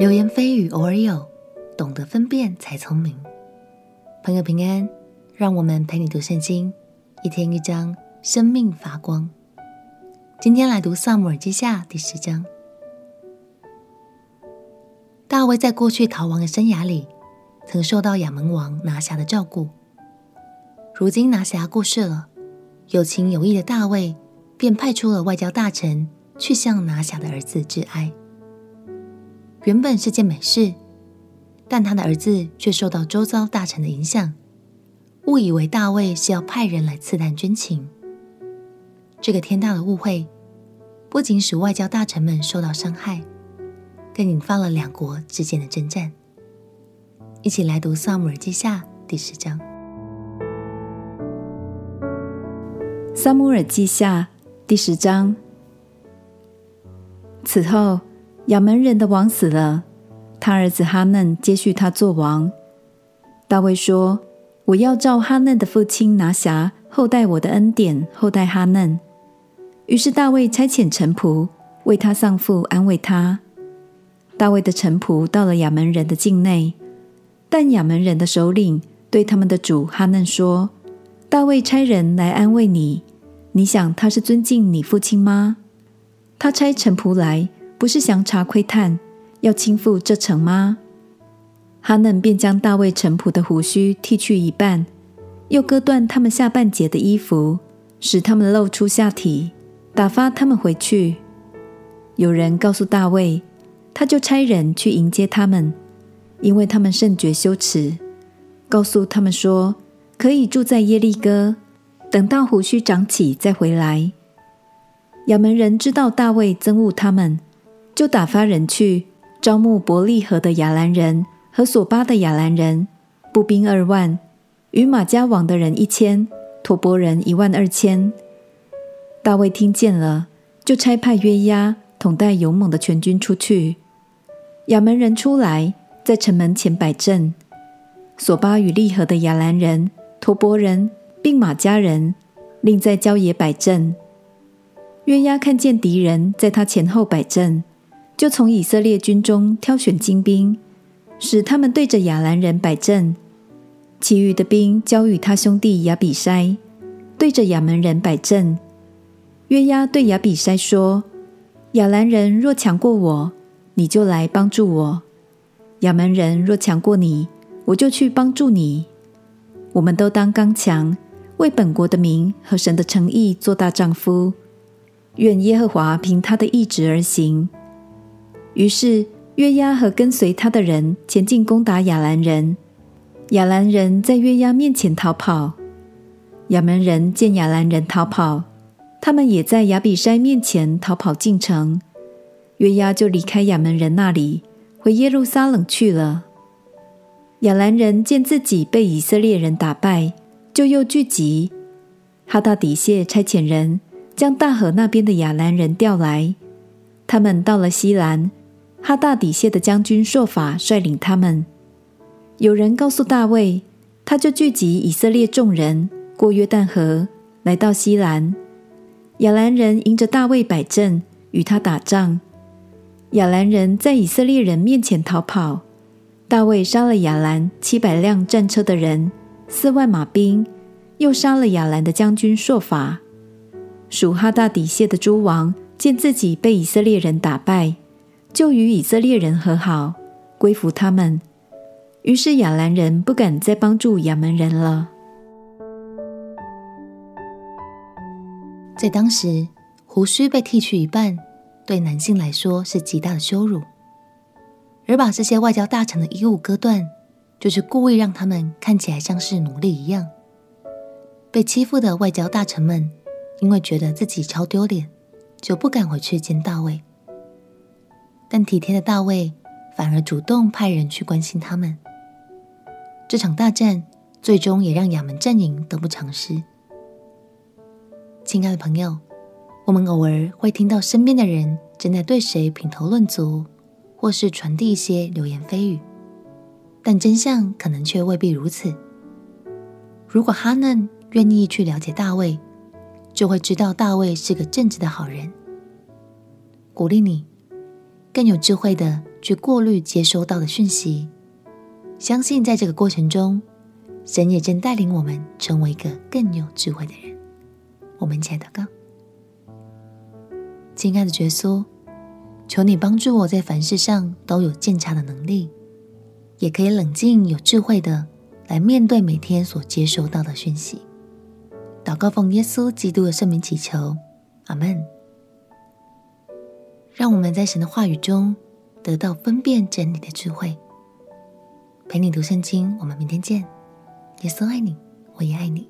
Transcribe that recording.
流言蜚语偶尔有，懂得分辨才聪明。朋友平安，让我们陪你读圣经，一天一章，生命发光。今天来读撒母耳记下第十章。大卫在过去逃亡的生涯里，曾受到亚扪王拿辖的照顾。如今拿辖过世了，有情有义的大卫便派出了外交大臣去向拿辖的儿子致哀。原本是件美事，但他的儿子却受到周遭大臣的影响，误以为大卫是要派人来刺探军情。这个天大的误会，不仅使外交大臣们受到伤害，更引发了两国之间的征战。一起来读《撒母耳记下》第十章，《撒母耳记下》第十章。此后。亚门人的王死了，他儿子哈嫩接续他做王。大卫说：“我要照哈嫩的父亲拿辖厚待我的恩典，厚待哈嫩。”于是大卫差遣臣仆为他丧父安慰他。大卫的臣仆到了亚门人的境内，但亚门人的首领对他们的主哈嫩说：“大卫差人来安慰你，你想他是尊敬你父亲吗？他差臣仆来。”不是详查窥探，要倾覆这城吗？哈嫩便将大卫臣仆的胡须剃去一半，又割断他们下半截的衣服，使他们露出下体，打发他们回去。有人告诉大卫，他就差人去迎接他们，因为他们甚觉羞耻。告诉他们说，可以住在耶利哥，等到胡须长起再回来。亚扪人知道大卫憎恶他们。就打发人去招募伯利河的亚兰人和索巴的亚兰人，步兵二万，与玛迦王的人一千，陀伯人一万二千。大卫听见了，就差派约押统带勇猛的全军出去。亚门人出来，在城门前摆阵。索巴与利河的亚兰人、陀伯人并马家人，另在郊野摆阵。约押看见敌人在他前后摆阵。就从以色列军中挑选精兵，使他们对着亚兰人摆阵；其余的兵交与他兄弟亚比筛，对着亚门人摆阵。约押对亚比筛说：“亚兰人若强过我，你就来帮助我；亚门人若强过你，我就去帮助你。我们都当刚强，为本国的名和神的诚意做大丈夫。愿耶和华凭他的意志而行。”于是约押和跟随他的人前进攻打亚兰人，亚兰人在约押面前逃跑。亚扪人见亚兰人逃跑，他们也在亚比筛面前逃跑进城。约押就离开亚扪人那里，回耶路撒冷去了。亚兰人见自己被以色列人打败，就又聚集。哈大底谢差遣人将大河那边的亚兰人调来，他们到了西兰。哈大底谢的将军朔法率领他们。有人告诉大卫，他就聚集以色列众人，过约旦河，来到西兰。亚兰人迎着大卫摆阵，与他打仗。亚兰人在以色列人面前逃跑。大卫杀了亚兰七百辆战车的人，四万马兵，又杀了亚兰的将军朔法。属哈大底谢的诸王见自己被以色列人打败。就与以色列人和好，归服他们。于是亚兰人不敢再帮助亚扪人了。在当时，胡须被剃去一半，对男性来说是极大的羞辱。而把这些外交大臣的衣物割断，就是故意让他们看起来像是奴隶一样。被欺负的外交大臣们，因为觉得自己超丢脸，就不敢回去见大卫。但体贴的大卫反而主动派人去关心他们。这场大战最终也让亚门阵营得不偿失。亲爱的朋友，我们偶尔会听到身边的人正在对谁品头论足，或是传递一些流言蜚语，但真相可能却未必如此。如果哈嫩愿意去了解大卫，就会知道大卫是个正直的好人。鼓励你。更有智慧的去过滤接收到的讯息。相信在这个过程中，神也正带领我们成为一个更有智慧的人。我们一起来祷告。亲爱的耶稣，求你帮助我在凡事上都有鉴察的能力，也可以冷静有智慧的来面对每天所接收到的讯息。祷告奉耶稣基督的圣名祈求，阿门。让我们在神的话语中得到分辨真理的智慧。陪你读圣经，我们明天见。耶稣爱你，我也爱你。